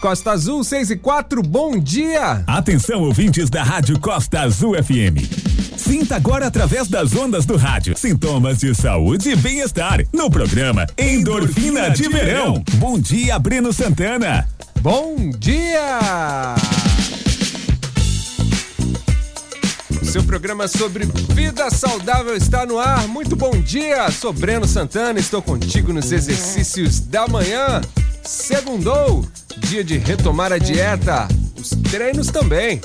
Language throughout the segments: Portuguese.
Costa Azul 6 e 4, bom dia! Atenção, ouvintes da Rádio Costa Azul FM. Sinta agora através das ondas do rádio sintomas de saúde e bem-estar no programa Endorfina, de, verão. Bom dia, Breno Santana. Bom dia! Seu programa sobre vida saudável está no ar. Muito bom dia! Sou Breno Santana, estou contigo nos exercícios da manhã. Segundou, dia de retomar a dieta, os treinos também.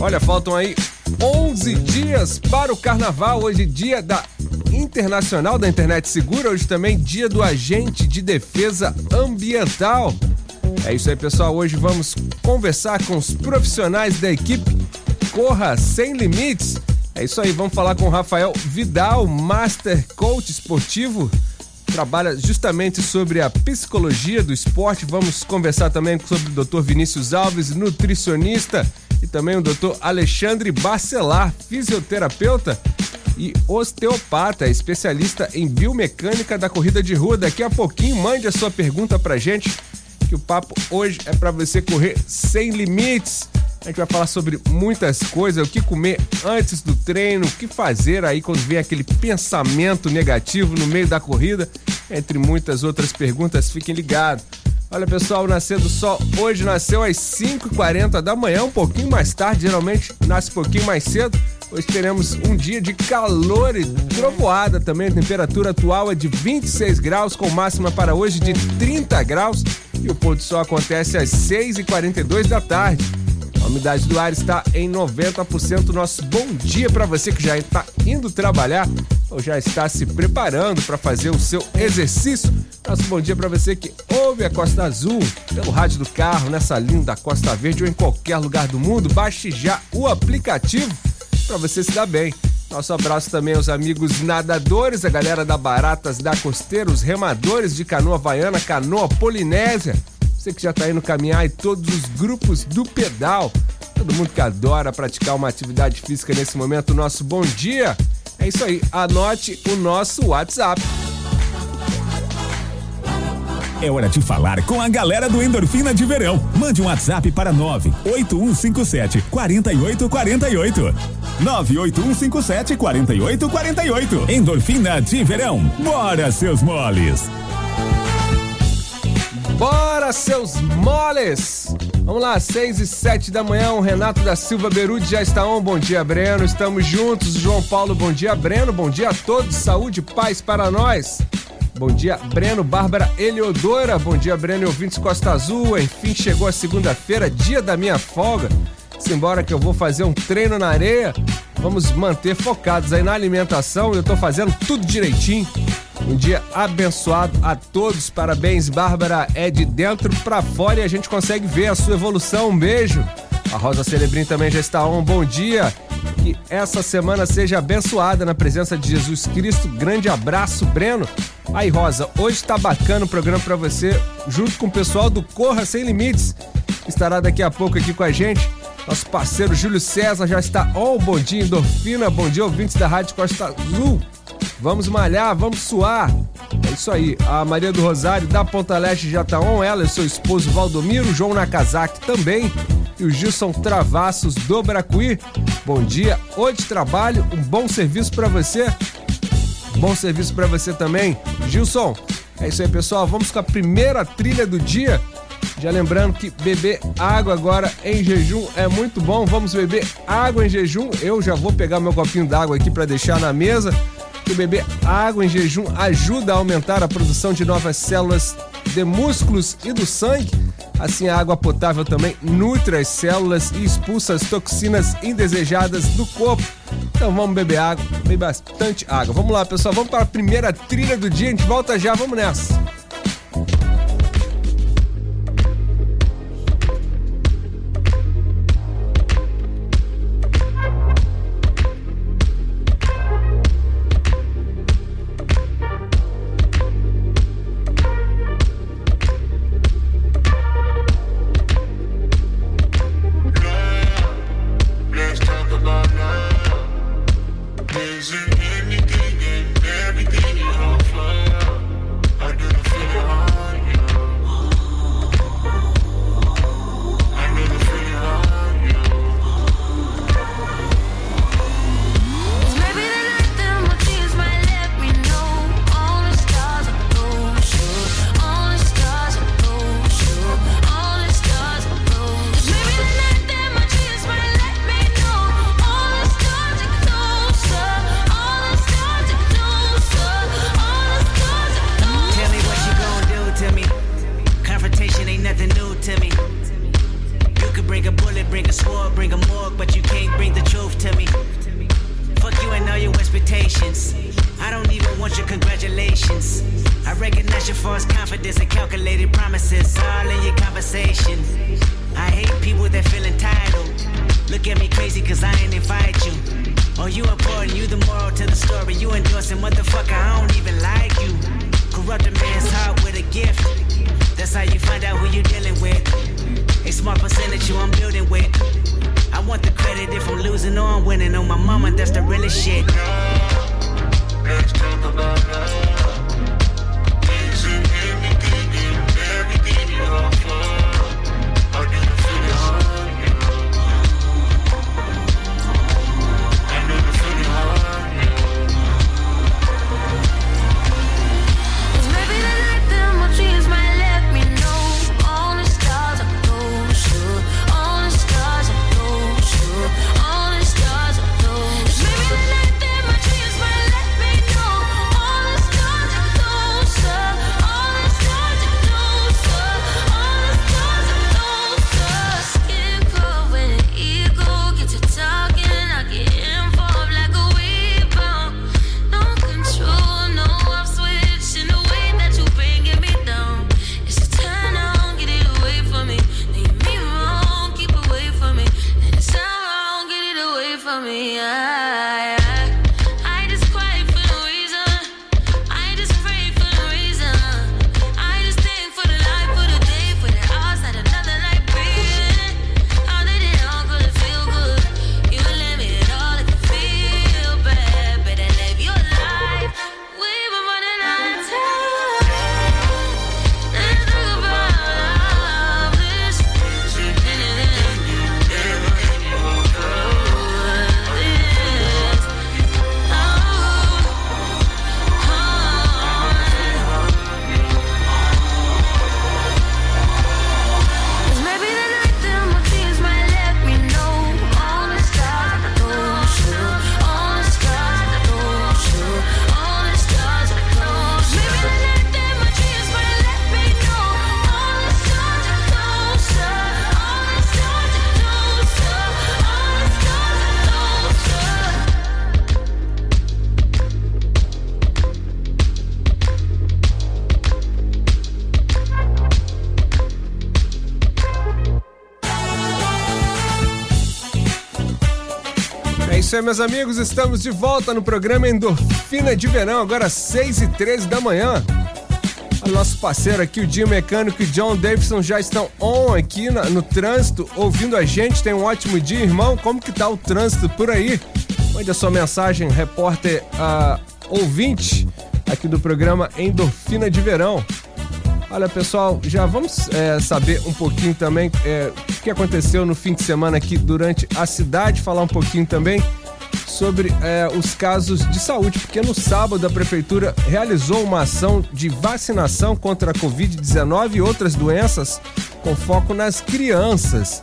Olha, faltam aí 11 dias para o carnaval. Hoje, dia da Internacional da Internet Segura. Hoje também, dia do Agente de Defesa Ambiental. É isso aí, pessoal. Hoje vamos conversar com os profissionais da equipe Corra Sem Limites. É isso aí, vamos falar com o Rafael Vidal, Master Coach Esportivo trabalha justamente sobre a psicologia do esporte. Vamos conversar também sobre o Dr. Vinícius Alves, nutricionista, e também o Dr. Alexandre Barcelar, fisioterapeuta e osteopata, especialista em biomecânica da corrida de rua. Daqui a pouquinho mande a sua pergunta pra gente, que o papo hoje é para você correr sem limites. A gente vai falar sobre muitas coisas, o que comer antes do treino, o que fazer aí quando vem aquele pensamento negativo no meio da corrida, entre muitas outras perguntas. Fiquem ligados. Olha pessoal, o Nascer do Sol hoje nasceu às 5h40 da manhã, um pouquinho mais tarde, geralmente nasce um pouquinho mais cedo. Hoje teremos um dia de calor e trovoada também. A temperatura atual é de 26 graus, com máxima para hoje de 30 graus. E o pôr do sol acontece às 6h42 da tarde. A umidade do ar está em 90%. Nosso bom dia para você que já está indo trabalhar ou já está se preparando para fazer o seu exercício. Nosso bom dia para você que ouve a Costa Azul pelo rádio do carro, nessa linda Costa Verde ou em qualquer lugar do mundo. Baixe já o aplicativo para você se dar bem. Nosso abraço também aos amigos nadadores, a galera da Baratas da Costeira, os remadores de canoa havaiana, canoa polinésia você que já está indo caminhar e todos os grupos do pedal. Todo mundo que adora praticar uma atividade física nesse momento, nosso bom dia. É isso aí, anote o nosso WhatsApp. É hora de falar com a galera do Endorfina de Verão. Mande um WhatsApp para 98157 4848. 98157 4848. Endorfina de Verão. Bora, seus moles! Bora, seus moles! Vamos lá, 6 e 7 da manhã, o Renato da Silva Berude já está on. Bom dia, Breno. Estamos juntos. João Paulo, bom dia, Breno. Bom dia a todos. Saúde e paz para nós. Bom dia, Breno, Bárbara Eliodora. Bom dia, Breno e ouvintes Costa Azul. Enfim, chegou a segunda-feira, dia da minha folga. Simbora que eu vou fazer um treino na areia. Vamos manter focados aí na alimentação. Eu tô fazendo tudo direitinho. Um dia abençoado a todos. Parabéns, Bárbara. É de dentro para fora e a gente consegue ver a sua evolução. Um beijo. A Rosa Celebrim também já está on. Bom dia. Que essa semana seja abençoada na presença de Jesus Cristo. Grande abraço, Breno. Aí, Rosa, hoje tá bacana o programa para você, junto com o pessoal do Corra Sem Limites. Estará daqui a pouco aqui com a gente. Nosso parceiro Júlio César já está on. Bom dia, Endorfina. Bom dia, ouvintes da Rádio Costa Azul. Vamos malhar, vamos suar. É isso aí. A Maria do Rosário da Ponta Leste já tá on. Ela e seu esposo Valdomiro, João Nakazaki também. E o Gilson Travassos do Bracuí. Bom dia. Hoje trabalho, um bom serviço para você. Bom serviço para você também. Gilson, é isso aí, pessoal. Vamos com a primeira trilha do dia. Já lembrando que beber água agora em jejum é muito bom. Vamos beber água em jejum. Eu já vou pegar meu copinho d'água aqui para deixar na mesa que beber água em jejum ajuda a aumentar a produção de novas células de músculos e do sangue. Assim, a água potável também nutre as células e expulsa as toxinas indesejadas do corpo. Então vamos beber água, beber bastante água. Vamos lá, pessoal, vamos para a primeira trilha do dia. A gente volta já, vamos nessa. Isso aí, meus amigos. Estamos de volta no programa Endorfina de Verão, agora 6 e 13 da manhã. O nosso parceiro aqui, o Jim Mecânico e John Davidson já estão on aqui na, no trânsito, ouvindo a gente. Tem um ótimo dia, irmão. Como que tá o trânsito por aí? Mande a sua mensagem, repórter uh, ouvinte aqui do programa Endorfina de Verão. Olha, pessoal, já vamos é, saber um pouquinho também é, o que aconteceu no fim de semana aqui durante a cidade, falar um pouquinho também sobre é, os casos de saúde, porque no sábado a prefeitura realizou uma ação de vacinação contra a Covid-19 e outras doenças com foco nas crianças.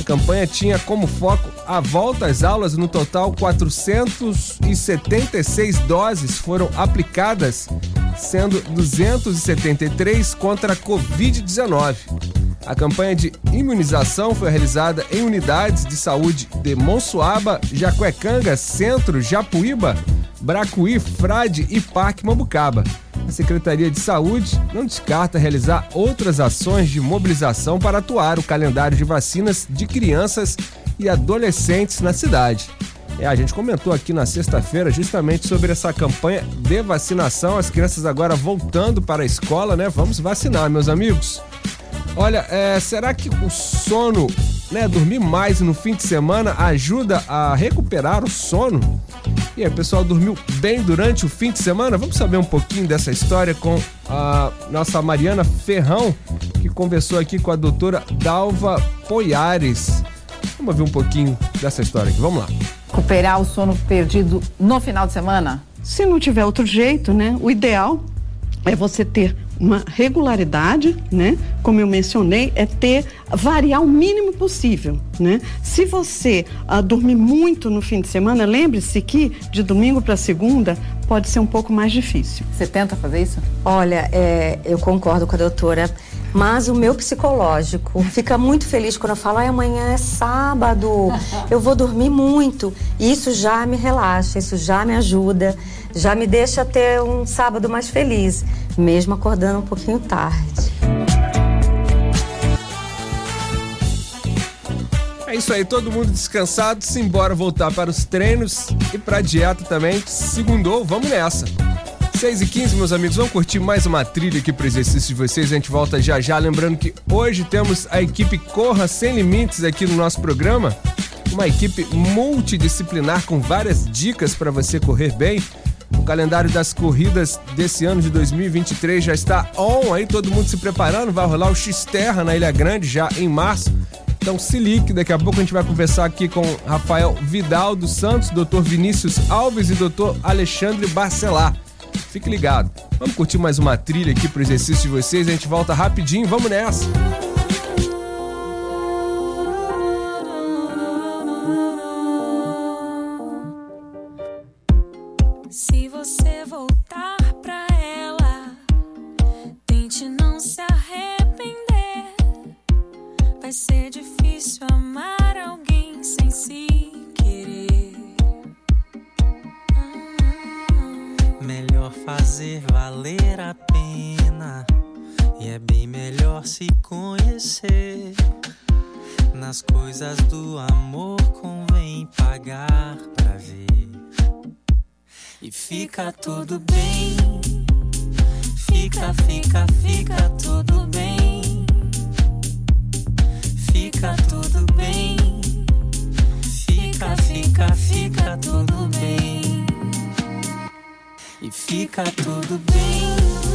A campanha tinha como foco a volta às aulas. No total, 476 doses foram aplicadas, sendo 273 contra a Covid-19. A campanha de imunização foi realizada em unidades de saúde de Monsuaba, Jacuecanga, Centro, Japuíba, Bracuí, Frade e Parque Mambucaba. A Secretaria de Saúde não descarta realizar outras ações de mobilização para atuar o calendário de vacinas de crianças e adolescentes na cidade. É, a gente comentou aqui na sexta-feira justamente sobre essa campanha de vacinação, as crianças agora voltando para a escola, né? Vamos vacinar, meus amigos. Olha, é, será que o sono, né, dormir mais no fim de semana ajuda a recuperar o sono? E aí, pessoal, dormiu bem durante o fim de semana? Vamos saber um pouquinho dessa história com a nossa Mariana Ferrão, que conversou aqui com a doutora Dalva Poiares. Vamos ver um pouquinho dessa história aqui. Vamos lá. Recuperar o sono perdido no final de semana? Se não tiver outro jeito, né? O ideal é você ter uma regularidade, né? Como eu mencionei, é ter variar o mínimo possível, né? Se você uh, dormir muito no fim de semana, lembre-se que de domingo para segunda pode ser um pouco mais difícil. Você tenta fazer isso? Olha, é, eu concordo com a doutora. Mas o meu psicológico fica muito feliz quando eu falo, ai, amanhã é sábado, eu vou dormir muito. E isso já me relaxa, isso já me ajuda, já me deixa ter um sábado mais feliz, mesmo acordando um pouquinho tarde. É isso aí, todo mundo descansado, simbora voltar para os treinos e para a dieta também. Segundou, vamos nessa. 6 e 15 meus amigos, vamos curtir mais uma trilha aqui para exercício de vocês. A gente volta já já. Lembrando que hoje temos a equipe Corra Sem Limites aqui no nosso programa. Uma equipe multidisciplinar com várias dicas para você correr bem. O calendário das corridas desse ano de 2023 já está on aí, todo mundo se preparando. Vai rolar o X-Terra na Ilha Grande já em março. Então se ligue, daqui a pouco a gente vai conversar aqui com Rafael Vidal dos Santos, Dr. Vinícius Alves e Dr. Alexandre Barcelar. Fique ligado. Vamos curtir mais uma trilha aqui pro exercício de vocês. A gente volta rapidinho. Vamos nessa. Fica tudo bem. Fica, fica, fica tudo bem. Fica tudo bem. Fica, fica, fica tudo bem. E fica tudo bem.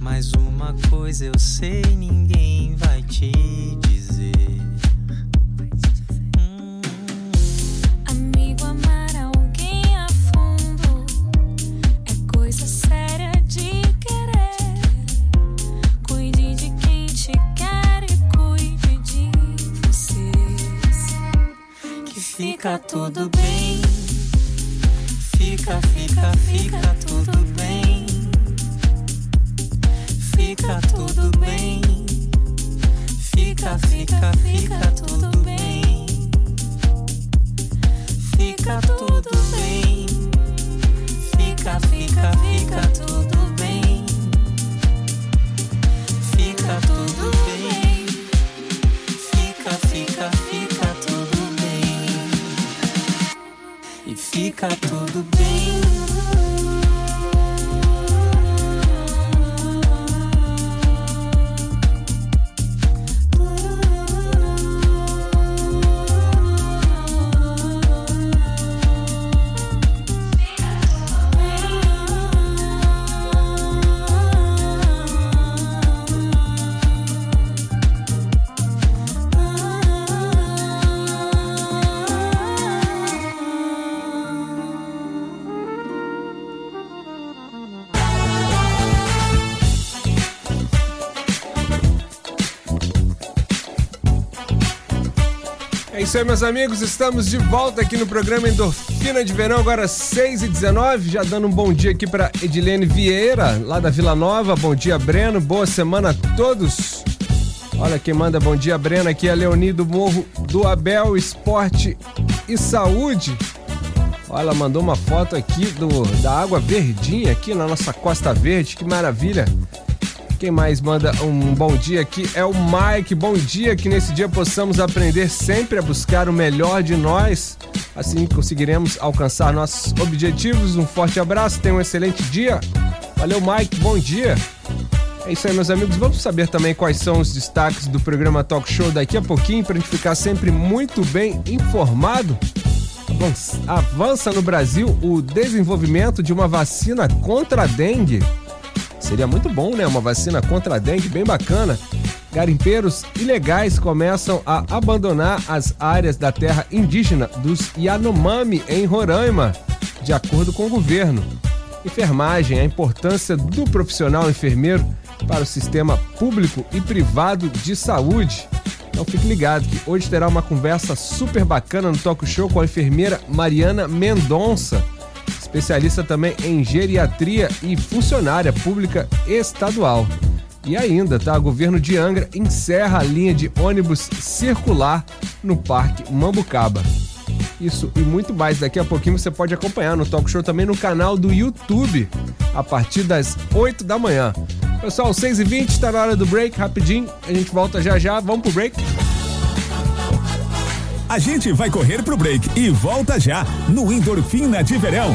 Mas uma coisa eu sei, ninguém vai te dizer. Amigo, amar alguém a fundo é coisa séria de querer. Cuide de quem te quer e cuide de vocês. que fica tudo bem. Fica, fica, fica É isso aí, meus amigos. Estamos de volta aqui no programa Endorfina de Verão, agora 6 e 19 Já dando um bom dia aqui para Edilene Vieira, lá da Vila Nova. Bom dia, Breno. Boa semana a todos. Olha quem manda bom dia, Breno. Aqui é a Leoni do Morro do Abel Esporte e Saúde. Olha, ela mandou uma foto aqui do, da água verdinha aqui na nossa Costa Verde. Que maravilha. Quem mais manda um bom dia aqui é o Mike. Bom dia, que nesse dia possamos aprender sempre a buscar o melhor de nós. Assim conseguiremos alcançar nossos objetivos. Um forte abraço, tenha um excelente dia. Valeu, Mike, bom dia. É isso aí, meus amigos. Vamos saber também quais são os destaques do programa Talk Show daqui a pouquinho para a gente ficar sempre muito bem informado. Avança- no Brasil o desenvolvimento de uma vacina contra a dengue. Seria muito bom, né? Uma vacina contra a dengue, bem bacana. Garimpeiros ilegais começam a abandonar as áreas da terra indígena dos Yanomami em Roraima, de acordo com o governo. Enfermagem, a importância do profissional enfermeiro para o sistema público e privado de saúde. Então fique ligado que hoje terá uma conversa super bacana no Talk Show com a enfermeira Mariana Mendonça, especialista também em geriatria e funcionária pública estadual. E ainda, tá? O governo de Angra encerra a linha de ônibus circular no Parque Mambucaba. Isso e muito mais daqui a pouquinho você pode acompanhar no Talk Show também no canal do YouTube, a partir das 8 da manhã. Pessoal, 6h20, está na hora do break, rapidinho. A gente volta já já. Vamos pro break? A gente vai correr pro break e volta já no Endorfina de Verão.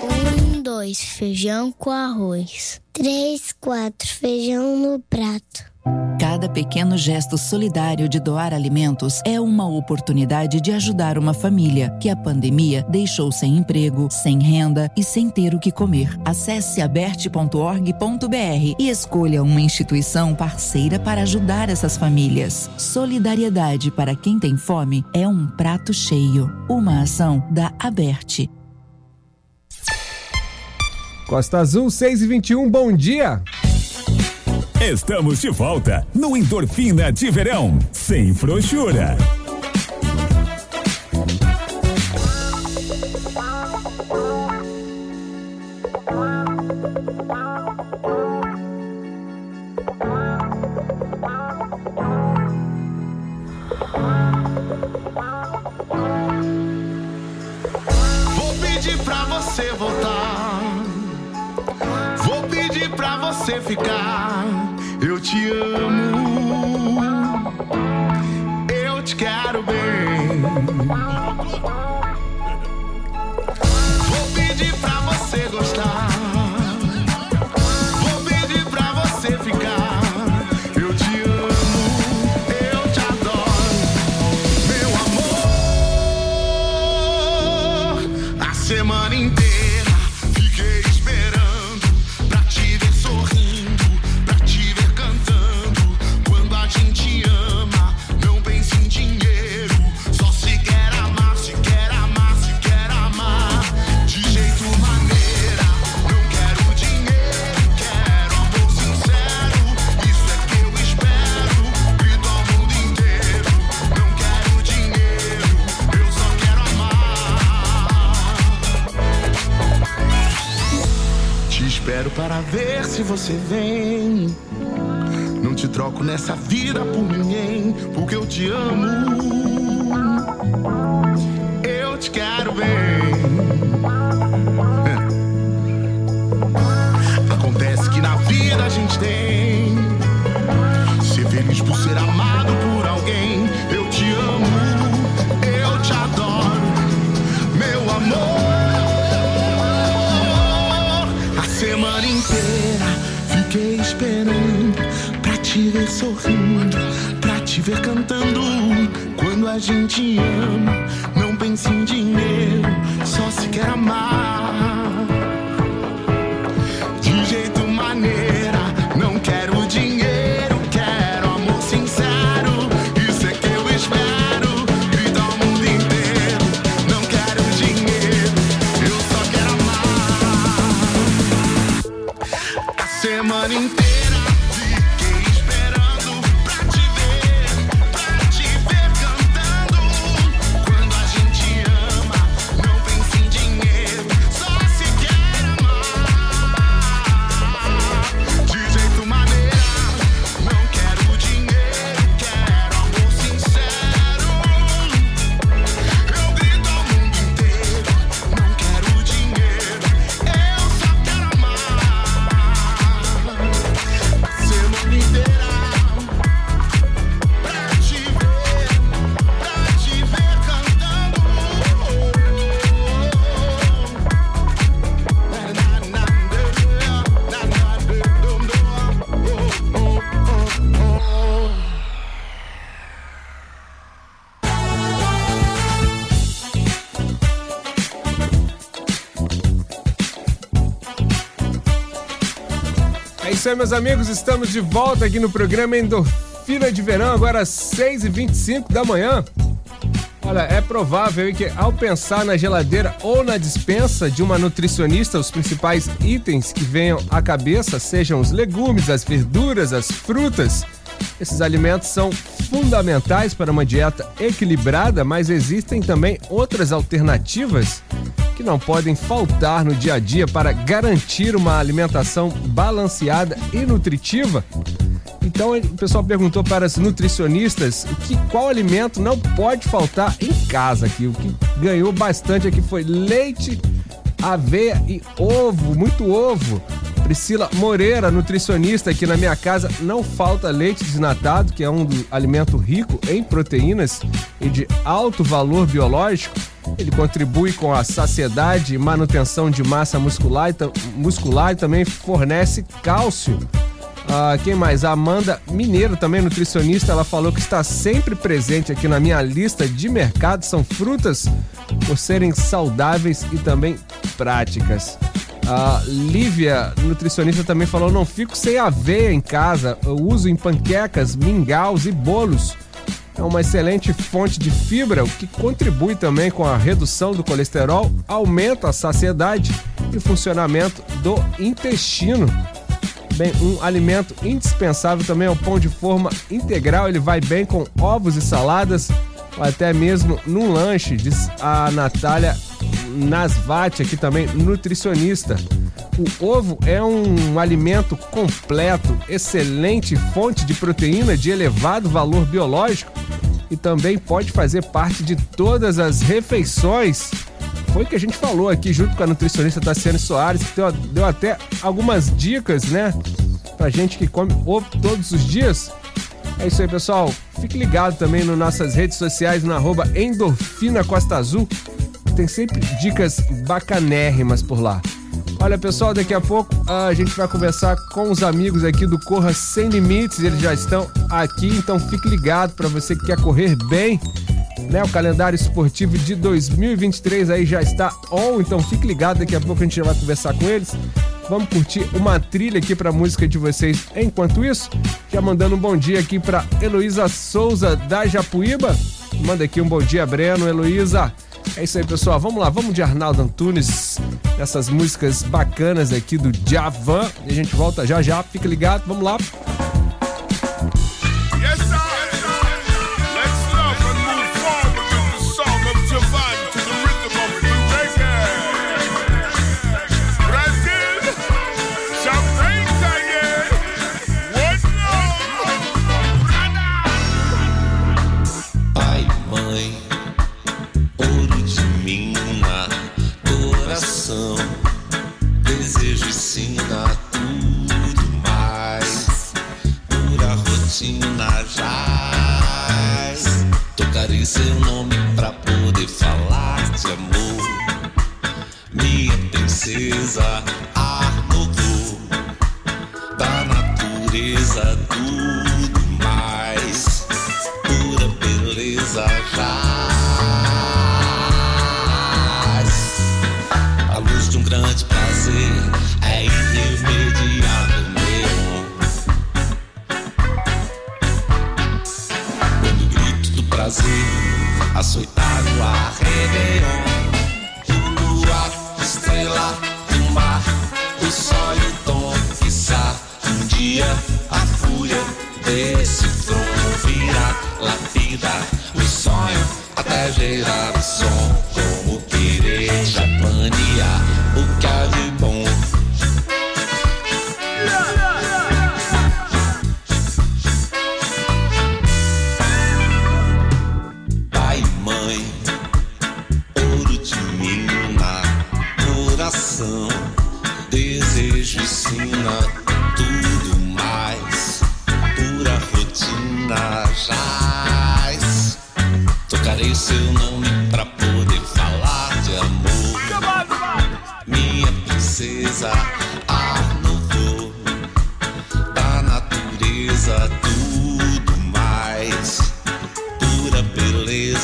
Um, dois, feijão com arroz. Três, quatro, feijão no prato. Cada pequeno gesto solidário de doar alimentos é uma oportunidade de ajudar uma família que a pandemia deixou sem emprego, sem renda e sem ter o que comer. Acesse aberte.org.br e escolha uma instituição parceira para ajudar essas famílias. Solidariedade para quem tem fome é um prato cheio. Uma ação da Aberte. Costa Azul 6 e 21, bom dia! Estamos de volta no Endorfina de Verão, sem frouxura. Você voltar. Vou pedir pra você ficar. Eu te amo. Eu te quero bem. Se você vem. Não te troco nessa vida por ninguém, porque eu te amo. Eu te quero bem. Sorrindo, pra te ver cantando. Quando a gente ama, não pensa em dinheiro, só se quer amar. É meus amigos. Estamos de volta aqui no programa Endorfina de Verão, agora às 6h25 da manhã. Olha, é provável que ao pensar na geladeira ou na dispensa de uma nutricionista, os principais itens que venham à cabeça sejam os legumes, as verduras, as frutas. Esses alimentos são fundamentais para uma dieta equilibrada, mas existem também outras alternativas que não podem faltar no dia a dia para garantir uma alimentação balanceada e nutritiva. Então o pessoal perguntou para as nutricionistas que qual alimento não pode faltar em casa aqui. O que ganhou bastante aqui foi leite, aveia e ovo, muito ovo. Priscila Moreira, nutricionista aqui na minha casa, não falta leite desnatado, que é um alimento rico em proteínas e de alto valor biológico. Ele contribui com a saciedade e manutenção de massa muscular e, muscular e também fornece cálcio. Ah, quem mais? A Amanda Mineiro, também nutricionista, ela falou que está sempre presente aqui na minha lista de mercado. São frutas por serem saudáveis e também práticas. A Lívia, nutricionista, também falou: não fico sem aveia em casa. Eu uso em panquecas, mingaus e bolos. É uma excelente fonte de fibra, o que contribui também com a redução do colesterol, aumenta a saciedade e o funcionamento do intestino. Bem, um alimento indispensável também é o pão de forma integral. Ele vai bem com ovos e saladas, ou até mesmo num lanche, diz a Natália Nasvati, aqui também nutricionista. O ovo é um alimento completo, excelente fonte de proteína de elevado valor biológico e também pode fazer parte de todas as refeições. Foi o que a gente falou aqui junto com a nutricionista Tassiane Soares, que deu, deu até algumas dicas, né? Pra gente que come ovo todos os dias. É isso aí, pessoal. Fique ligado também nas nossas redes sociais, no arroba Endorfina Costa Azul. Tem sempre dicas bacanérrimas por lá. Olha, pessoal, daqui a pouco a gente vai conversar com os amigos aqui do Corra Sem Limites. Eles já estão aqui, então fique ligado para você que quer correr bem. Né, o calendário esportivo de 2023 aí já está on, então fique ligado, daqui a pouco a gente já vai conversar com eles. Vamos curtir uma trilha aqui para música de vocês. Enquanto isso, já mandando um bom dia aqui para Heloísa Souza da Japuíba. Manda aqui um bom dia, Breno, Heloísa. É isso aí, pessoal. Vamos lá, vamos de Arnaldo Antunes, essas músicas bacanas aqui do Javan. E a gente volta já já. Fica ligado, vamos lá. Yes, sir.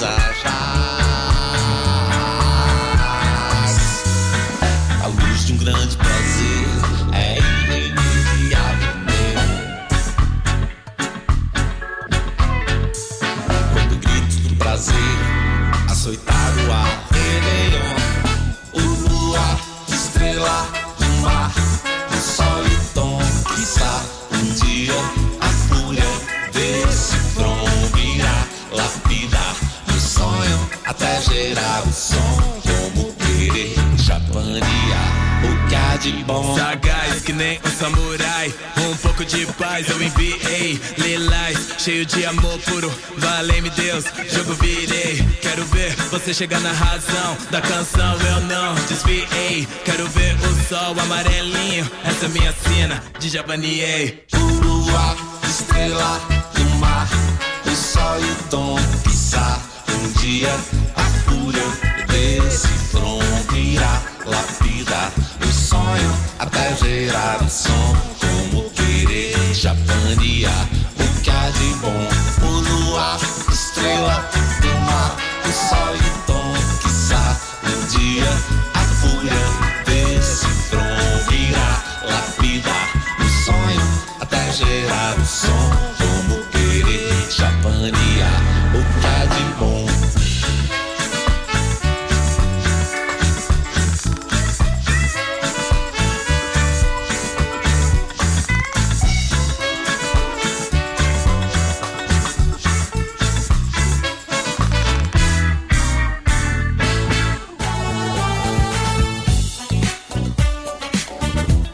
Beleza cheio de amor puro, valei-me Deus, jogo virei. Quero ver você chegar na razão da canção, eu não desviei. Quero ver o sol amarelinho, essa é minha cena de Japaniei. O luar, estrela do mar, o sol e o tom, quiçá um dia a fúria desse tronco irá lapidar o sonho até gerar o som, como querer japanear que de bom. O luar, estrela do mar, o sol e tom, quiçá um dia a fúria desse tronco irá lapidar o sonho até gerar o som,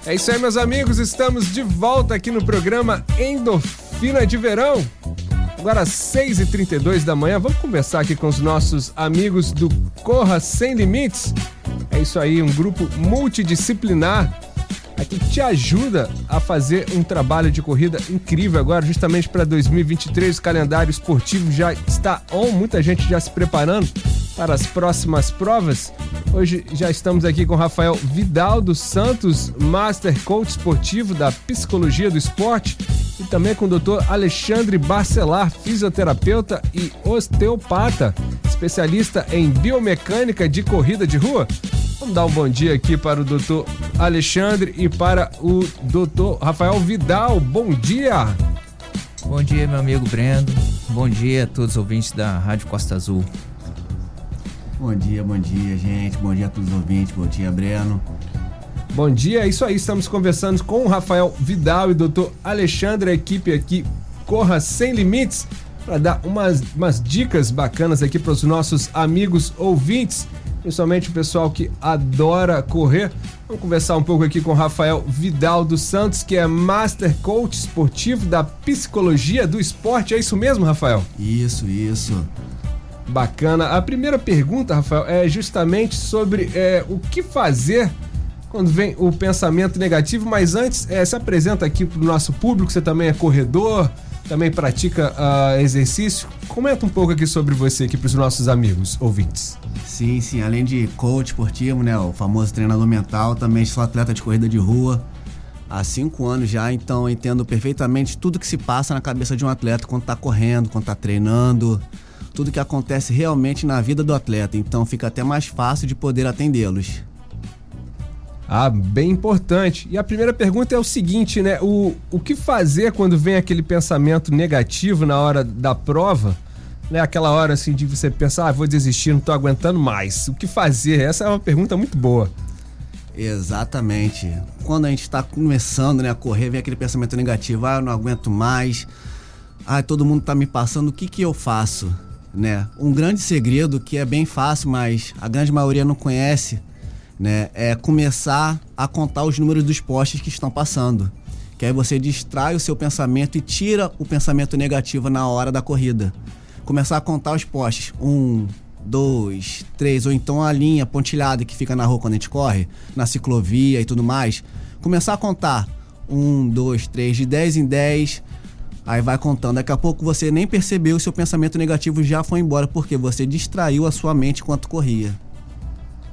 É isso aí, meus amigos. Estamos de volta aqui no programa Endorfina de Verão. Agora às 6h32 da manhã, vamos conversar aqui com os nossos amigos do Corra Sem Limites. É isso aí, um grupo multidisciplinar aqui que te ajuda a fazer um trabalho de corrida incrível agora, justamente para 2023. O calendário esportivo já está on, muita gente já se preparando para as próximas provas. Hoje já estamos aqui com Rafael Vidal dos Santos, Master Coach Esportivo da Psicologia do Esporte, e também com o Dr. Alexandre Barcelar, fisioterapeuta e osteopata, especialista em biomecânica de corrida de rua. Vamos dar um bom dia aqui para o Dr. Alexandre e para o Dr. Rafael Vidal. Bom dia! Bom dia, meu amigo Brendo. Bom dia a todos os ouvintes da Rádio Costa Azul. Bom dia, bom dia, gente. Bom dia a todos os ouvintes. Bom dia, Breno. Bom dia, é isso aí. Estamos conversando com o Rafael Vidal e o Dr. Alexandre, a equipe aqui Corra Sem Limites, para dar umas, umas dicas bacanas aqui para os nossos amigos ouvintes, principalmente o pessoal que adora correr. Vamos conversar um pouco aqui com o Rafael Vidal dos Santos, que é Master Coach Esportivo da Psicologia do Esporte. É isso mesmo, Rafael? Isso, isso. Bacana. A primeira pergunta, Rafael, é justamente sobre é, o que fazer quando vem o pensamento negativo, mas antes é, se apresenta aqui para o nosso público, você também é corredor, também pratica uh, exercício. Comenta um pouco aqui sobre você aqui para os nossos amigos ouvintes. Sim, sim. Além de coach esportivo, né, o famoso treinador mental, também sou atleta de corrida de rua há cinco anos já, então entendo perfeitamente tudo que se passa na cabeça de um atleta quando está correndo, quando está treinando, tudo que acontece realmente na vida do atleta. Então fica até mais fácil de poder atendê-los. Ah, bem importante. E a primeira pergunta é o seguinte, né? O, o que fazer quando vem aquele pensamento negativo na hora da prova? Né? Aquela hora assim de você pensar, ah, vou desistir, não tô aguentando mais. O que fazer? Essa é uma pergunta muito boa. Exatamente. Quando a gente está começando né, a correr, vem aquele pensamento negativo, ah, eu não aguento mais, ah, todo mundo tá me passando, o que que eu faço? Né? Um grande segredo que é bem fácil, mas a grande maioria não conhece, né? É começar a contar os números dos postes que estão passando. Que aí você distrai o seu pensamento e tira o pensamento negativo na hora da corrida. Começar a contar os postes. Um, dois, três, ou então a linha pontilhada que fica na rua quando a gente corre, na ciclovia e tudo mais. Começar a contar. Um, dois, três, de 10 em 10. Aí vai contando. Daqui a pouco você nem percebeu, seu pensamento negativo já foi embora, porque você distraiu a sua mente enquanto corria.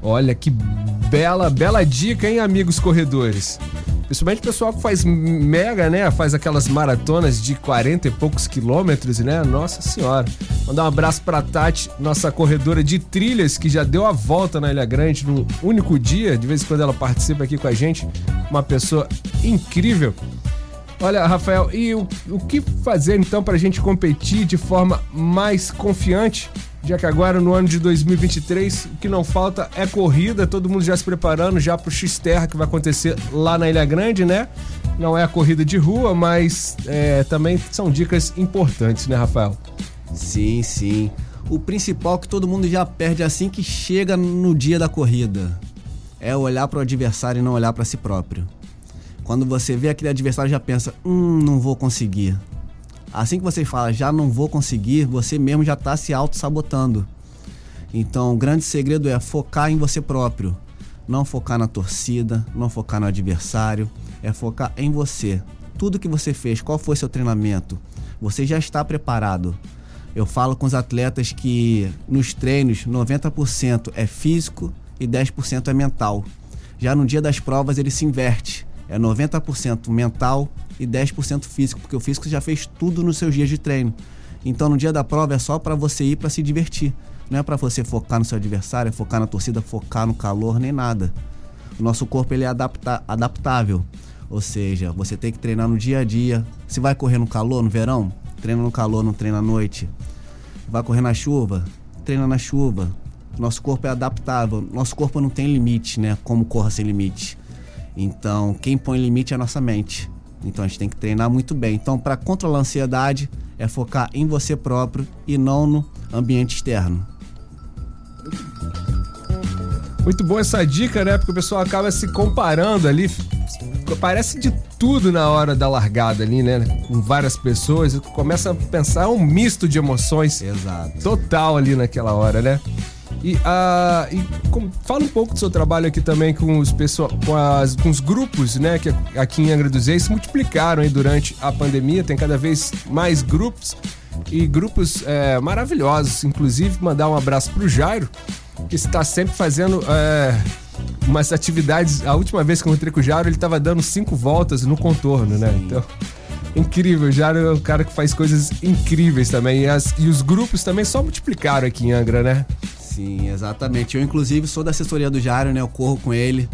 Olha que bela, bela dica, hein, amigos corredores? Principalmente o pessoal que faz mega, né? Faz aquelas maratonas de 40 e poucos quilômetros, né? Nossa senhora. Mandar um abraço pra Tati, nossa corredora de trilhas, que já deu a volta na Ilha Grande no único dia. De vez em quando ela participa aqui com a gente. Uma pessoa incrível. Olha, Rafael, e o, o que fazer então para a gente competir de forma mais confiante? Já que agora no ano de 2023 o que não falta é corrida, todo mundo já se preparando já pro X-Terra que vai acontecer lá na Ilha Grande, né? Não é a corrida de rua, mas é, também são dicas importantes, né, Rafael? Sim, sim. O principal é que todo mundo já perde assim que chega no dia da corrida. é olhar para o adversário e não olhar para si próprio. Quando você vê aquele adversário já pensa, hum, não vou conseguir. Assim que você fala, já não vou conseguir, você mesmo já está se auto-sabotando. Então, o grande segredo é focar em você próprio. Não focar na torcida, não focar no adversário, é focar em você. Tudo que você fez, qual foi seu treinamento? Você já está preparado. Eu falo com os atletas que nos treinos 90% é físico e 10% é mental. Já no dia das provas ele se inverte. É 90% mental e 10% físico, porque o físico já fez tudo nos seus dias de treino. Então no dia da prova é só para você ir para se divertir. Não é para você focar no seu adversário, focar na torcida, focar no calor, nem nada. O nosso corpo ele é adapta adaptável. Ou seja, você tem que treinar no dia a dia. Se vai correr no calor, no verão, treina no calor, não treina à noite. Vai correr na chuva, treina na chuva. Nosso corpo é adaptável. Nosso corpo não tem limite, né? Como corra sem limite. Então, quem põe limite é a nossa mente. Então, a gente tem que treinar muito bem. Então, para controlar a ansiedade, é focar em você próprio e não no ambiente externo. Muito boa essa dica, né? Porque o pessoal acaba se comparando ali. Parece de tudo na hora da largada ali, né? Com várias pessoas. Começa a pensar, um misto de emoções. Exato. Total ali naquela hora, né? E, e com- fala um pouco do seu trabalho aqui também com os, pessoal, com, as- com os grupos, né? Que aqui em Angra dos Reis se multiplicaram durante a pandemia. Tem cada vez mais grupos e grupos é, maravilhosos. Inclusive, mandar um abraço pro Jairo, que está sempre fazendo é, umas atividades. A última vez que eu encontrei com o Jairo, ele estava dando cinco voltas no contorno, né? Então, incrível. O Jairo é um cara que faz coisas incríveis também. E, as- e os grupos também só multiplicaram aqui em Angra, né? Sim, exatamente. Eu, inclusive, sou da assessoria do Jário, né? Eu corro com ele.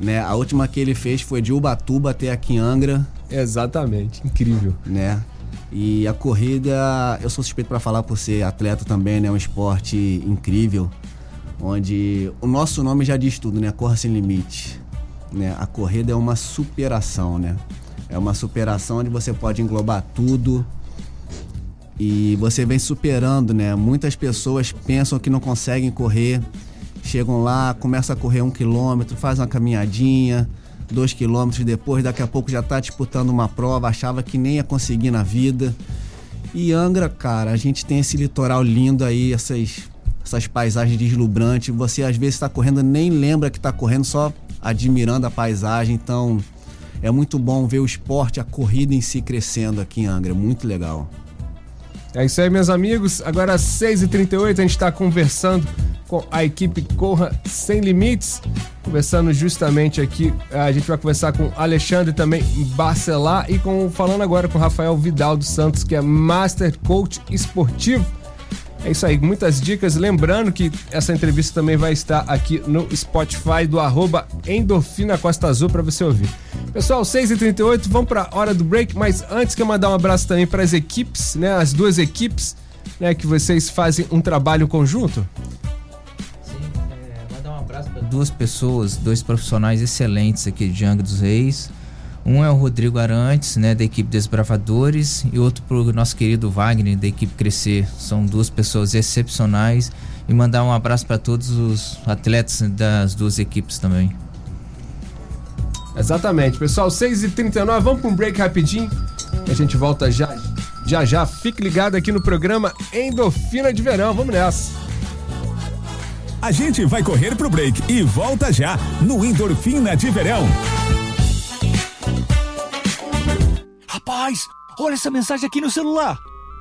Né? A última que ele fez foi de Ubatuba até aqui em Angra. Exatamente, incrível. Né? E a corrida, eu sou suspeito para falar por ser atleta também, né? É um esporte incrível, onde o nosso nome já diz tudo, né? Corra sem limite. Né? A corrida é uma superação, né? É uma superação onde você pode englobar tudo, e você vem superando, né? Muitas pessoas pensam que não conseguem correr, chegam lá, começa a correr um quilômetro, faz uma caminhadinha, dois quilômetros depois, daqui a pouco já tá disputando uma prova, achava que nem ia conseguir na vida. E Angra, cara, a gente tem esse litoral lindo aí, essas, essas paisagens deslumbrantes. Você às vezes está correndo, nem lembra que está correndo, só admirando a paisagem. Então é muito bom ver o esporte, a corrida em si crescendo aqui em Angra, muito legal. É isso aí, meus amigos. Agora às 6h38 a gente está conversando com a equipe Corra Sem Limites. Conversando justamente aqui, a gente vai conversar com Alexandre também Barcelar e com, falando agora com Rafael Vidal dos Santos, que é Master Coach Esportivo. É isso aí, muitas dicas. Lembrando que essa entrevista também vai estar aqui no Spotify do arroba Endorfina Costa Azul para você ouvir. Pessoal, 6h38, vamos para a hora do break, mas antes quero mandar um abraço também para as equipes, né? As duas equipes, né? Que vocês fazem um trabalho conjunto. Mandar um abraço para duas pessoas, dois profissionais excelentes aqui de Angra dos Reis. Um é o Rodrigo Arantes, né, da equipe Desbravadores, e outro pro nosso querido Wagner, da equipe Crescer. São duas pessoas excepcionais. E mandar um abraço para todos os atletas das duas equipes também. Exatamente, pessoal, 6h39, vamos para um break rapidinho. A gente volta já, já já. Fique ligado aqui no programa Endorfina de Verão. Vamos nessa. A gente vai correr pro break e volta já no Endorfina de Verão. Rapaz, olha essa mensagem aqui no celular.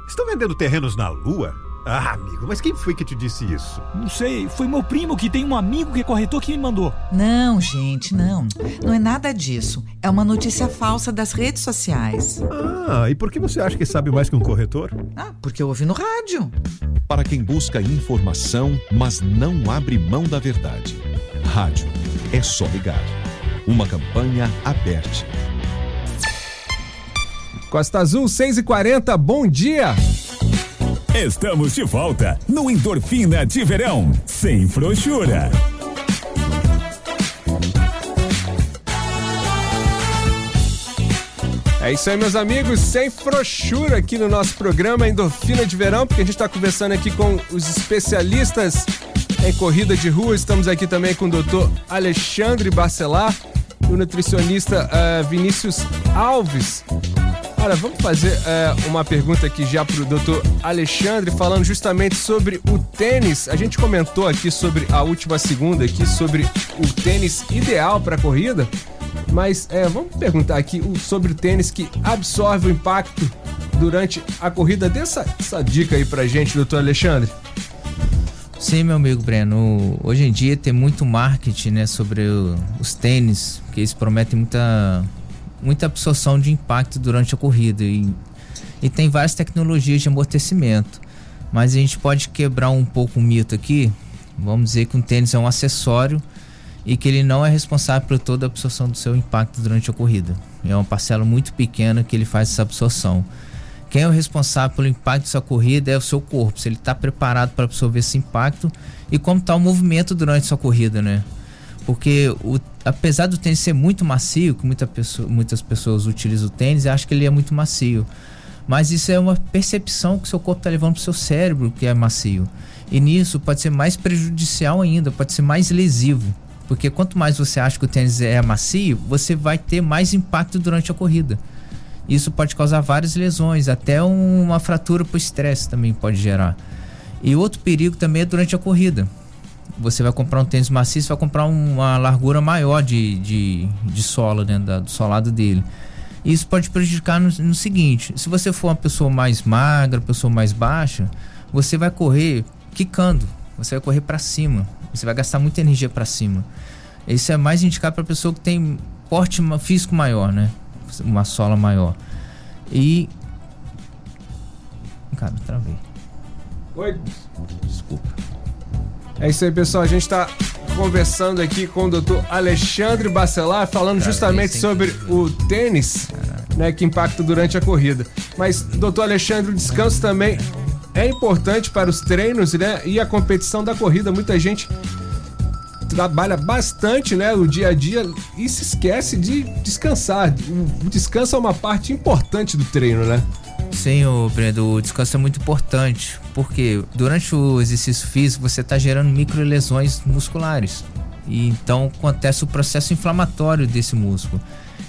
Estão vendendo terrenos na Lua? Ah, amigo, mas quem foi que te disse isso? Não sei, foi meu primo que tem um amigo que é corretor que me mandou. Não, gente, não. Não é nada disso. É uma notícia falsa das redes sociais. Ah, e por que você acha que sabe mais que um corretor? Ah, porque eu ouvi no rádio. Para quem busca informação, mas não abre mão da verdade. Rádio. É só ligar. Uma campanha aberta. Costa Azul, 6h40, bom dia! Estamos de volta no Endorfina de Verão, sem frouxura. É isso aí, meus amigos, sem frouxura aqui no nosso programa Endorfina de Verão, porque a gente está conversando aqui com os especialistas em corrida de rua. Estamos aqui também com o doutor Alexandre Bacelar e o nutricionista eh, Vinícius Alves. Olha, vamos fazer eh, uma pergunta aqui já para o doutor Alexandre, falando justamente sobre o tênis. A gente comentou aqui sobre a última segunda aqui, sobre o tênis ideal para corrida. Mas eh, vamos perguntar aqui sobre o tênis que absorve o impacto durante a corrida. Dê essa, essa dica aí pra gente, doutor Alexandre. Sim, meu amigo Breno. Hoje em dia tem muito marketing, né, sobre o- os tênis, que eles prometem muita, muita absorção de impacto durante a corrida e, e tem várias tecnologias de amortecimento. Mas a gente pode quebrar um pouco o mito aqui. Vamos dizer que um tênis é um acessório e que ele não é responsável por toda a absorção do seu impacto durante a corrida. É uma parcela muito pequena que ele faz essa absorção. Quem é o responsável pelo impacto dessa corrida é o seu corpo, se ele está preparado para absorver esse impacto e como está o movimento durante sua corrida, né? Porque o- apesar do tênis ser muito macio, que muita pessoa- muitas pessoas utilizam o tênis e acham que ele é muito macio. Mas isso é uma percepção que seu corpo está levando para o seu cérebro que é macio. E nisso pode ser mais prejudicial ainda, pode ser mais lesivo. Porque quanto mais você acha que o tênis é macio, você vai ter mais impacto durante a corrida. Isso pode causar várias lesões, até um- uma fratura por estresse também pode gerar. E outro perigo também é durante a corrida. Você vai comprar um tênis macio, você vai comprar uma largura maior de, de, de sola, né, do solado dele. Isso pode prejudicar no, no seguinte: se você for uma pessoa mais magra, pessoa mais baixa, você vai correr quicando, você vai correr para cima, você vai gastar muita energia para cima. Isso é mais indicado para pessoa que tem porte físico maior, né? Uma sola maior. E. Cara, travei. Oi. Desculpa. É isso aí, pessoal. A gente está conversando aqui com o doutor Alexandre Bacelar, falando justamente sobre o tênis, né, que impacta durante a corrida. Mas, doutor Alexandre, o descanso também é importante para os treinos, né, e a competição da corrida. Muita gente trabalha bastante, né, o dia a dia e se esquece de descansar. O descanso é uma parte importante do treino, né? Sim, o Brendo, o descanso é muito importante, porque durante o exercício físico você está gerando micro lesões musculares. E então acontece o processo inflamatório desse músculo.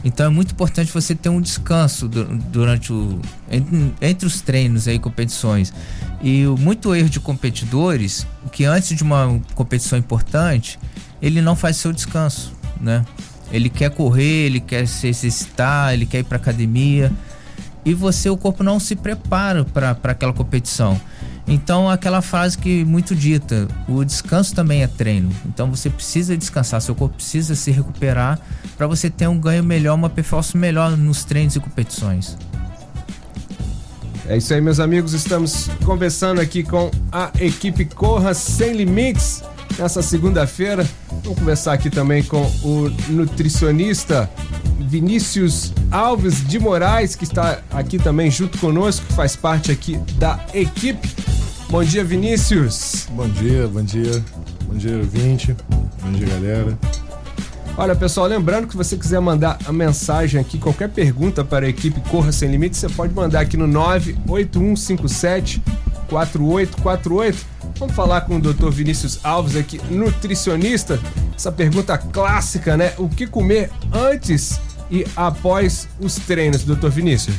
Então é muito importante você ter um descanso du- durante o entre, entre os treinos aí competições. E muito erro de competidores que antes de uma competição importante, ele não faz seu descanso, né? Ele quer correr, ele quer se exercitar, ele quer ir para academia e você o corpo não se prepara para aquela competição. Então aquela frase que muito dita, o descanso também é treino. Então você precisa descansar, seu corpo precisa se recuperar para você ter um ganho melhor, uma performance melhor nos treinos e competições. É isso aí, meus amigos. Estamos conversando aqui com a equipe Corra Sem Limites nessa segunda-feira. Vamos conversar aqui também com o nutricionista Vinícius Alves de Moraes, que está aqui também junto conosco, que faz parte aqui da equipe. Bom dia, Vinícius. Bom dia, bom dia. Bom dia, ouvinte. Bom dia, galera. Olha, pessoal, lembrando que se você quiser mandar a mensagem aqui, qualquer pergunta para a equipe Corra Sem Limites, você pode mandar aqui no 98157 4848. Vamos falar com o Dr. Vinícius Alves aqui, nutricionista. Essa pergunta clássica, né? O que comer antes e após os treinos, Dr. Vinícius?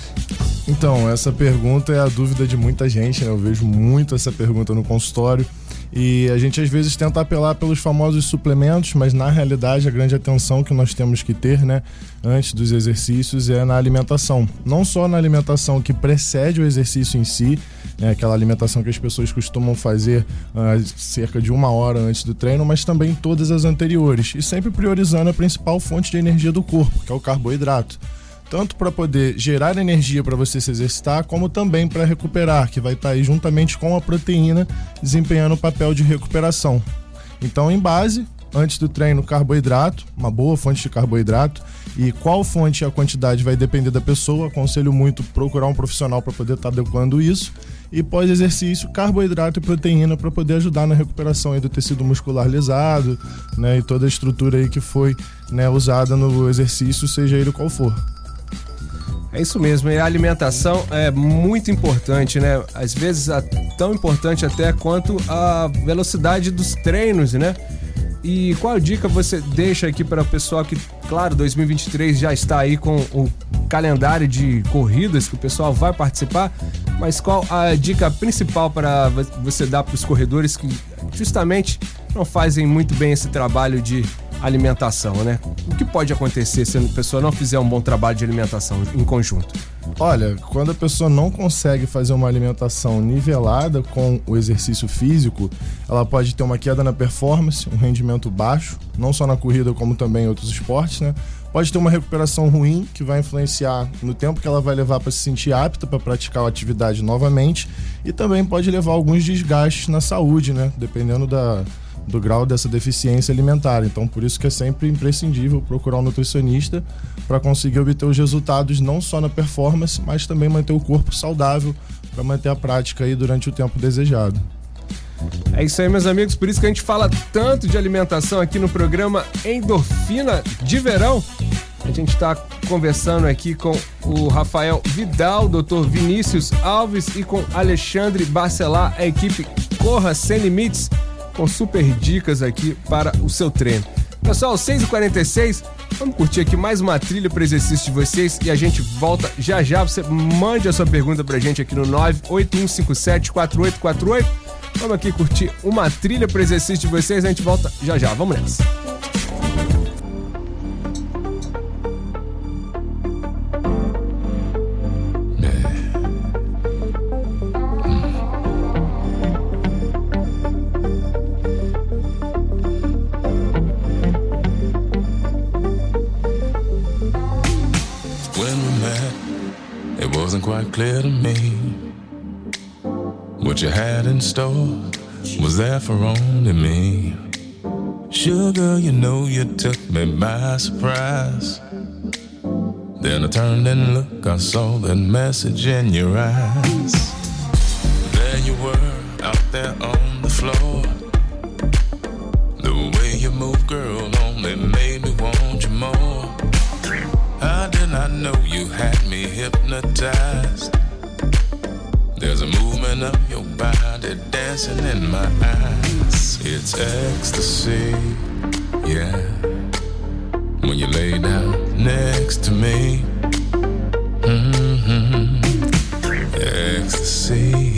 Então, essa pergunta é a dúvida de muita gente, né? Eu vejo muito essa pergunta no consultório. E a gente às vezes tenta apelar pelos famosos suplementos, mas na realidade a grande atenção que nós temos que ter, né, antes dos exercícios é na alimentação. Não só na alimentação que precede o exercício em si, né, aquela alimentação que as pessoas costumam fazer ah, cerca de uma hora antes do treino, mas também todas as anteriores. E sempre priorizando a principal fonte de energia do corpo, que é o carboidrato tanto para poder gerar energia para você se exercitar, como também para recuperar, que vai estar aí juntamente com a proteína desempenhando o papel de recuperação. Então, em base, antes do treino, carboidrato, uma boa fonte de carboidrato, e qual fonte e a quantidade vai depender da pessoa. Aconselho muito procurar um profissional para poder estar adequando isso. E pós-exercício, carboidrato e proteína para poder ajudar na recuperação do tecido muscular lesado, né, e toda a estrutura aí que foi né, usada no exercício, seja ele qual for. É isso mesmo, e a alimentação é muito importante, né? Às vezes é tão importante até quanto a velocidade dos treinos, né? E qual dica você deixa aqui para o pessoal que, claro, 2023 já está aí com o calendário de corridas que o pessoal vai participar, mas qual a dica principal para vo- você dar para os corredores que justamente não fazem muito bem esse trabalho de alimentação, né? O que pode acontecer se a pessoa não fizer um bom trabalho de alimentação em conjunto? Olha, quando a pessoa não consegue fazer uma alimentação nivelada com o exercício físico, ela pode ter uma queda na performance, um rendimento baixo, não só na corrida como também em outros esportes, né? Pode ter uma recuperação ruim que vai influenciar no tempo que ela vai levar para se sentir apta para praticar a atividade novamente e também pode levar a alguns desgastes na saúde, né? Dependendo da, do grau dessa deficiência alimentar. Então, por isso que é sempre imprescindível procurar um nutricionista para conseguir obter os resultados não só na performance, mas também manter o corpo saudável para manter a prática aí durante o tempo desejado. É isso aí, meus amigos. Por isso que a gente fala tanto de alimentação aqui no programa Endorfina de Verão. A gente está conversando aqui com o Rafael Vidal, Dr. Vinícius Alves e com Alexandre Barcelar, a equipe Corra Sem Limites, com super dicas aqui para o seu treino. Pessoal, 6h46, vamos curtir aqui mais uma trilha para exercício de vocês e a gente volta já já. Você mande a sua pergunta pra gente aqui no 981574848. Vamos aqui curtir uma trilha para exercício de vocês, a gente volta já já. Vamos nessa. Quite clear to me what you had in store was there for only me. Sugar, you know you took me by surprise. Then I turned and looked, I saw that message in your eyes. There you were, out there on the floor. The way you move, girl, only made I know you had me hypnotized? There's a movement of your body dancing in my eyes. It's ecstasy, yeah. When you lay down next to me, hmm ecstasy,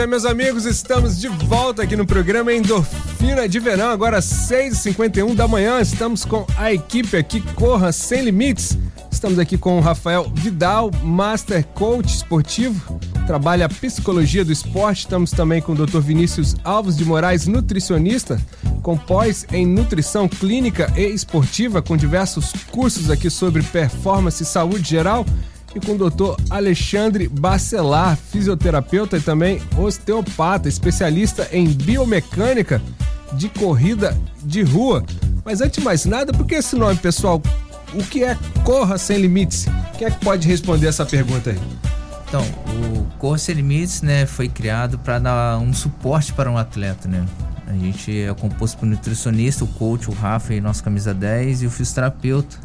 isso aí, meus amigos. Estamos de volta aqui no programa Endorfina de Verão. Agora, 6h51 da manhã. Estamos com a equipe aqui, Corra Sem Limites. Estamos aqui com o Rafael Vidal, Master Coach Esportivo. Trabalha psicologia do esporte. Estamos também com o Dr. Vinícius Alves de Moraes, nutricionista, com pós em nutrição clínica e esportiva, com diversos cursos aqui sobre performance e saúde geral e com o doutor Alexandre Bacelar, fisioterapeuta e também osteopata, especialista em biomecânica de corrida de rua. Mas antes de mais nada, por que esse nome, pessoal? O que é Corra Sem Limites? Quem é que pode responder essa pergunta aí? Então, o Corra Sem Limites, né, foi criado para dar um suporte para um atleta, né? A gente é composto por nutricionista, o coach, o Rafa e nossa camisa 10 e o fisioterapeuta.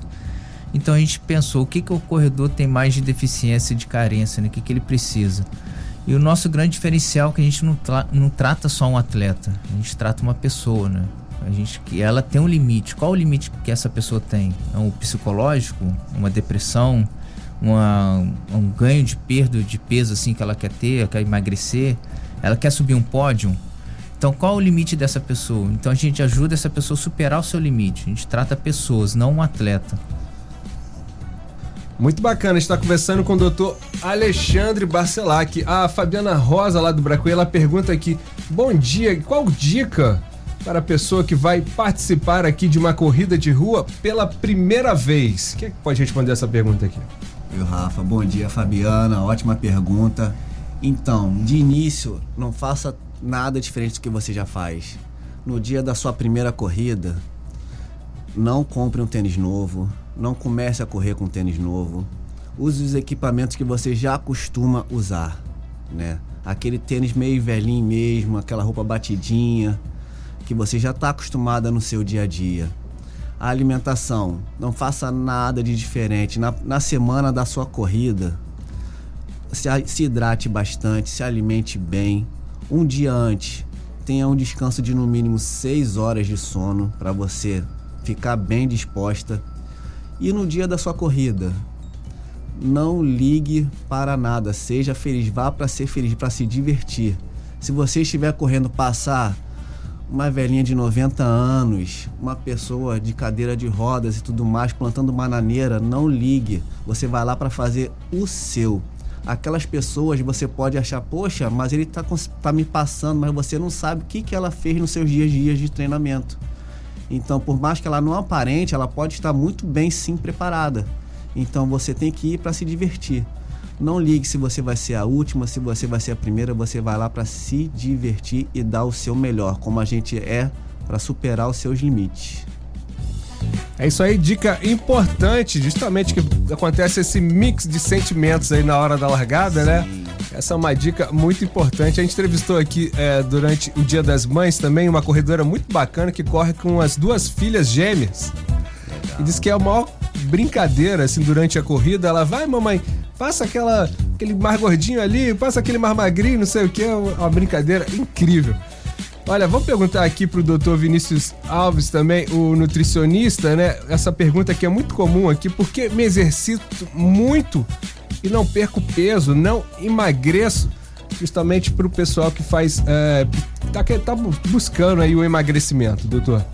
Então a gente pensou o que, que o corredor tem mais de deficiência de carência, né? o que, que ele precisa. E o nosso grande diferencial é que a gente não, tra não trata só um atleta, a gente trata uma pessoa, né? A gente, que ela tem um limite. Qual o limite que essa pessoa tem? É um psicológico, uma depressão, uma, um ganho de perda de peso assim que ela quer ter, quer emagrecer, ela quer subir um pódio. Então, qual o limite dessa pessoa? Então, a gente ajuda essa pessoa a superar o seu limite. A gente trata pessoas, não um atleta. Muito bacana, está conversando com o doutor Alexandre Barcelac. A Fabiana Rosa, lá do Bracuí, ela pergunta aqui: Bom dia, qual dica para a pessoa que vai participar aqui de uma corrida de rua pela primeira vez? Quem é que pode responder essa pergunta aqui? Eu, Rafa, bom dia, Fabiana, ótima pergunta. Então, de início, não faça nada diferente do que você já faz. No dia da sua primeira corrida, não compre um tênis novo, não comece a correr com tênis novo. Use os equipamentos que você já costuma usar, né? Aquele tênis meio velhinho mesmo, aquela roupa batidinha, que você já está acostumada no seu dia a dia. A alimentação, não faça nada de diferente. Na, na semana da sua corrida, se, se hidrate bastante, se alimente bem. Um dia antes, tenha um descanso de no mínimo 6 horas de sono para você ficar bem disposta. E no dia da sua corrida, não ligue para nada, seja feliz, vá para ser feliz, para se divertir. Se você estiver correndo passar uma velhinha de 90 anos, uma pessoa de cadeira de rodas e tudo mais, plantando bananeira, não ligue. Você vai lá para fazer o seu. Aquelas pessoas você pode achar, poxa, mas ele tá, cons- tá me passando, mas você não sabe o que, que ela fez nos seus dias dias de treinamento. Então, por mais que ela não aparente, ela pode estar muito bem sim preparada. Então, você tem que ir para se divertir. Não ligue se você vai ser a última, se você vai ser a primeira, você vai lá para se divertir e dar o seu melhor, como a gente é para superar os seus limites. É isso aí, dica importante, justamente que acontece esse mix de sentimentos aí na hora da largada, né? Essa é uma dica muito importante. A gente entrevistou aqui é, durante o Dia das Mães também uma corredora muito bacana que corre com as duas filhas gêmeas. E diz que é a maior brincadeira, assim, durante a corrida. Ela vai, mamãe, passa aquela, aquele mais gordinho ali, passa aquele mais magrinho, não sei o que. É uma brincadeira incrível. Olha, vou perguntar aqui pro Dr. Vinícius Alves também, o nutricionista, né? Essa pergunta que é muito comum aqui, por que me exercito muito e não perco peso, não emagreço? Justamente pro pessoal que faz. É, tá, tá bu- buscando aí o emagrecimento, doutor.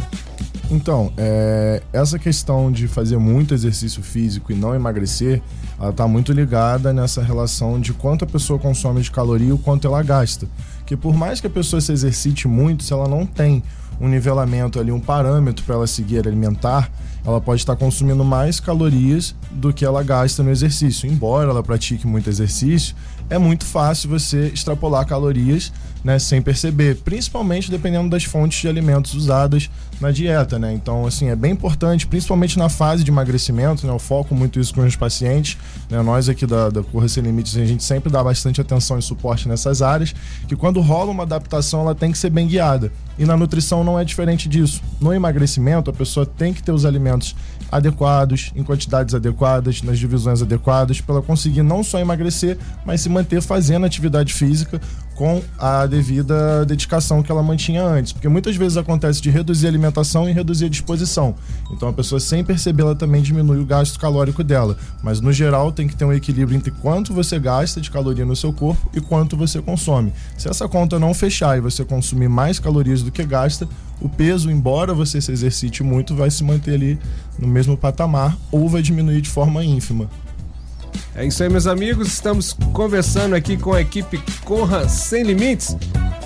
Então, é, essa questão de fazer muito exercício físico e não emagrecer, ela está muito ligada nessa relação de quanto a pessoa consome de caloria e o quanto ela gasta. Que por mais que a pessoa se exercite muito, se ela não tem um nivelamento ali, um parâmetro para ela seguir alimentar, ela pode estar consumindo mais calorias do que ela gasta no exercício. Embora ela pratique muito exercício, é muito fácil você extrapolar calorias né, sem perceber, principalmente dependendo das fontes de alimentos usadas na dieta, né? Então, assim, é bem importante, principalmente na fase de emagrecimento, né? Eu foco muito isso com os pacientes, né? Nós aqui da, da Corra Sem Limites, a gente sempre dá bastante atenção e suporte nessas áreas, que quando rola uma adaptação, ela tem que ser bem guiada. E na nutrição não é diferente disso. No emagrecimento, a pessoa tem que ter os alimentos adequados, em quantidades adequadas, nas divisões adequadas, para ela conseguir não só emagrecer, mas se manter fazendo atividade física com a devida dedicação que ela mantinha antes. Porque muitas vezes acontece de reduzir a alimentação e reduzir a disposição. Então a pessoa, sem perceber, ela também diminui o gasto calórico dela. Mas no geral, tem que ter um equilíbrio entre quanto você gasta de caloria no seu corpo e quanto você consome. Se essa conta não fechar e você consumir mais calorias do que gasta, o peso, embora você se exercite muito, vai se manter ali no mesmo patamar ou vai diminuir de forma ínfima. É isso aí, meus amigos. Estamos conversando aqui com a equipe Corra Sem Limites.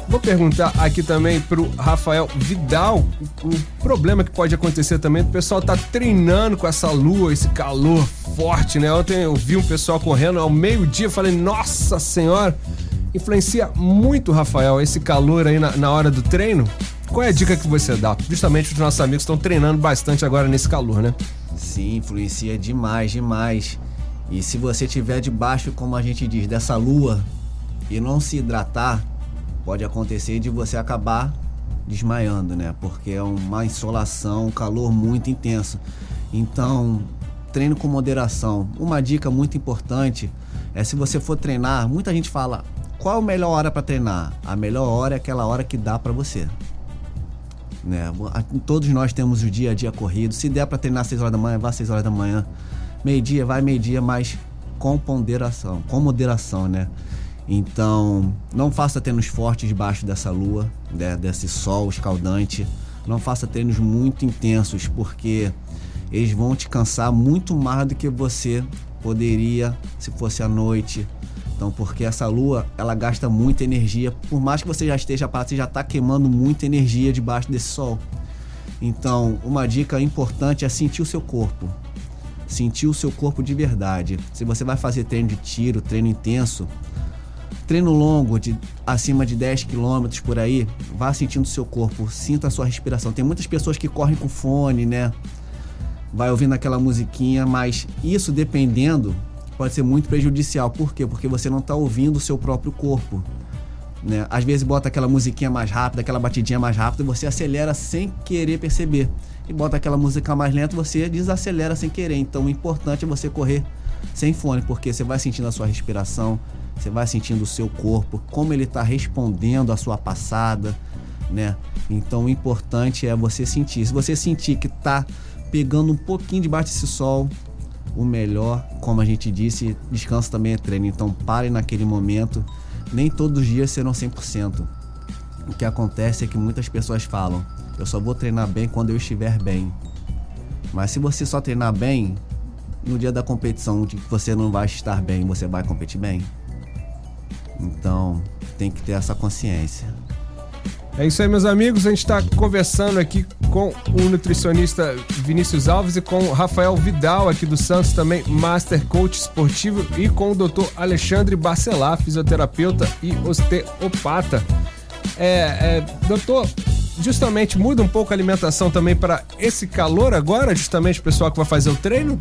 Vou perguntar aqui também pro Rafael Vidal o o problema que pode acontecer também. O pessoal tá treinando com essa lua, esse calor forte, né? Ontem eu vi um pessoal correndo ao meio-dia, falei, nossa senhora, influencia muito, Rafael, esse calor aí na, na hora do treino. Qual é a dica que você dá? Justamente os nossos amigos estão treinando bastante agora nesse calor, né? Sim, influencia demais, demais. E se você tiver debaixo, como a gente diz, dessa lua e não se hidratar, pode acontecer de você acabar desmaiando, né? Porque é uma insolação, um calor muito intenso. Então, treino com moderação. Uma dica muito importante é se você for treinar, muita gente fala: "Qual a melhor hora para treinar?". A melhor hora é aquela hora que dá para você. Né? Todos nós temos o dia a dia corrido. Se der para treinar às 6 horas da manhã, vá às 6 horas da manhã. Meio-dia, vai meio-dia, mas com ponderação, com moderação, né? Então, não faça treinos fortes debaixo dessa lua, né? desse sol escaldante. Não faça treinos muito intensos, porque eles vão te cansar muito mais do que você poderia se fosse à noite. Então, porque essa lua, ela gasta muita energia. Por mais que você já esteja parado, você já está queimando muita energia debaixo desse sol. Então, uma dica importante é sentir o seu corpo. Sentir o seu corpo de verdade. Se você vai fazer treino de tiro, treino intenso, treino longo, de acima de 10 quilômetros por aí, vá sentindo o seu corpo, sinta a sua respiração. Tem muitas pessoas que correm com fone, né? Vai ouvindo aquela musiquinha, mas isso dependendo pode ser muito prejudicial. Por quê? Porque você não está ouvindo o seu próprio corpo. Né? Às vezes bota aquela musiquinha mais rápida, aquela batidinha mais rápida, e você acelera sem querer perceber. E bota aquela música mais lenta, você desacelera sem querer. Então o importante é você correr sem fone, porque você vai sentindo a sua respiração, você vai sentindo o seu corpo, como ele está respondendo à sua passada, né? Então o importante é você sentir. Se você sentir que tá pegando um pouquinho debaixo desse sol, o melhor, como a gente disse, descanso também é treino. Então pare naquele momento. Nem todos os dias serão 100%. O que acontece é que muitas pessoas falam: eu só vou treinar bem quando eu estiver bem. Mas se você só treinar bem, no dia da competição você não vai estar bem, você vai competir bem? Então, tem que ter essa consciência. É isso aí, meus amigos. A gente está conversando aqui com o nutricionista Vinícius Alves e com o Rafael Vidal, aqui do Santos, também Master Coach Esportivo, e com o Dr. Alexandre Bacelar, fisioterapeuta e osteopata. É, é, doutor, justamente muda um pouco a alimentação também para esse calor agora, justamente o pessoal que vai fazer o treino?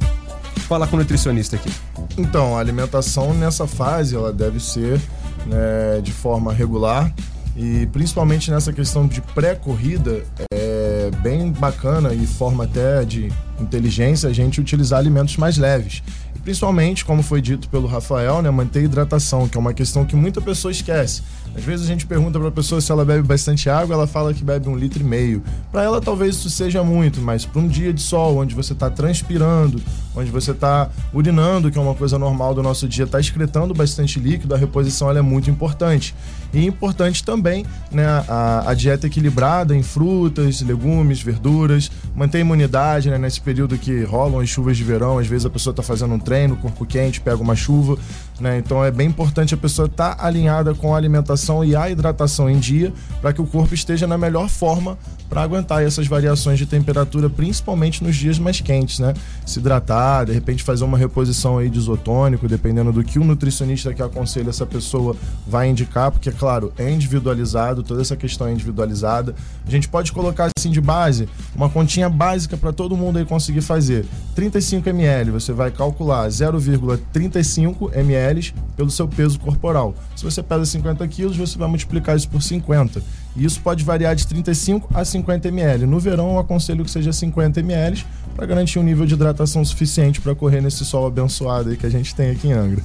Fala com o nutricionista aqui. Então, a alimentação nessa fase ela deve ser né, de forma regular e principalmente nessa questão de pré-corrida é bem bacana e forma até de inteligência a gente utilizar alimentos mais leves. Principalmente, como foi dito pelo Rafael, né, manter hidratação, que é uma questão que muita pessoa esquece. Às vezes a gente pergunta para a pessoa se ela bebe bastante água, ela fala que bebe um litro e meio. Para ela talvez isso seja muito, mas para um dia de sol, onde você está transpirando, onde você está urinando, que é uma coisa normal do nosso dia, está excretando bastante líquido, a reposição é muito importante. E importante também né, a, a dieta equilibrada em frutas, legumes, verduras, manter a imunidade né, nesse período que rolam as chuvas de verão. Às vezes a pessoa está fazendo um treino, corpo quente, pega uma chuva. Né, então é bem importante a pessoa estar tá alinhada com a alimentação e a hidratação em dia para que o corpo esteja na melhor forma para aguentar essas variações de temperatura, principalmente nos dias mais quentes, né? Se hidratar, de repente fazer uma reposição aí de isotônico, dependendo do que o nutricionista que aconselha essa pessoa vai indicar, porque, claro, é individualizado, toda essa questão é individualizada. A gente pode colocar assim de base, uma continha básica para todo mundo aí conseguir fazer. 35 ml, você vai calcular 0,35 ml pelo seu peso corporal. Se você pesa 50 quilos, você vai multiplicar isso por 50. E isso pode variar de 35 a 50 ml. No verão, eu aconselho que seja 50 ml para garantir um nível de hidratação suficiente para correr nesse sol abençoado aí que a gente tem aqui em Angra.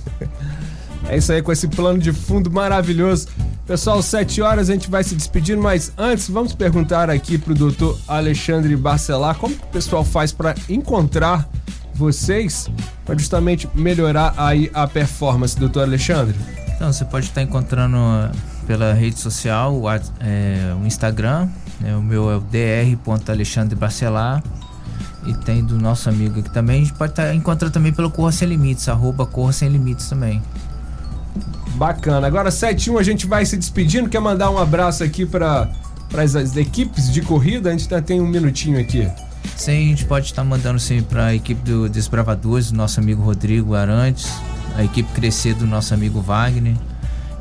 É isso aí, com esse plano de fundo maravilhoso. Pessoal, 7 horas a gente vai se despedindo, mas antes vamos perguntar aqui pro doutor Alexandre Barcelar como o pessoal faz para encontrar vocês para justamente melhorar aí a performance, doutor Alexandre. Então, você pode estar encontrando eh, pela rede social, o, é, o Instagram, né, o meu é o e tem do nosso amigo aqui também. A gente pode estar encontrando também pelo Corra Sem Limites, arroba Corra Sem Limites também. Bacana. Agora 71 a gente vai se despedindo. Quer mandar um abraço aqui para as, equipes de corrida? A gente ainda tem um minutinho aqui. Sim, a gente pode estar mandando sim para a equipe do Desbravadores, do nosso amigo Rodrigo Arantes, a equipe Crescer do nosso amigo Wagner.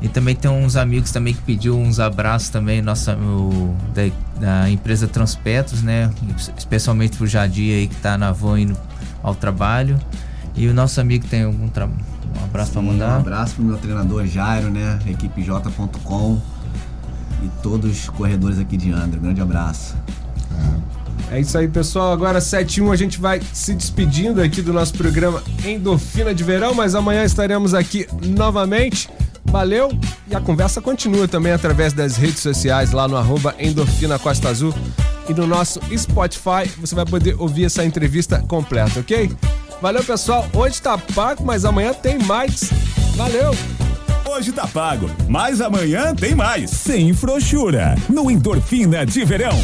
E também tem uns amigos também que pediu uns abraços também, nossa, o, da, da empresa Transpetros, né? Especialmente pro Jadir aí que tá na van indo ao trabalho. E o nosso amigo tem algum tra... um abraço para mandar. Um abraço pro meu treinador Jairo, né? equipej.com e todos os corredores aqui de. Um grande abraço. É isso aí, pessoal. Agora 71 a gente vai se despedindo aqui do nosso programa Endorfina de Verão, mas amanhã estaremos aqui novamente. Valeu e a conversa continua também através das redes sociais lá no arroba Endorfina Costa Azul e no nosso Spotify você vai poder ouvir essa entrevista completa, ok? Valeu, pessoal. Hoje tá pago, mas amanhã tem mais. Valeu! Hoje tá pago, mas amanhã tem mais. Sem frouxura, no Endorfina de Verão.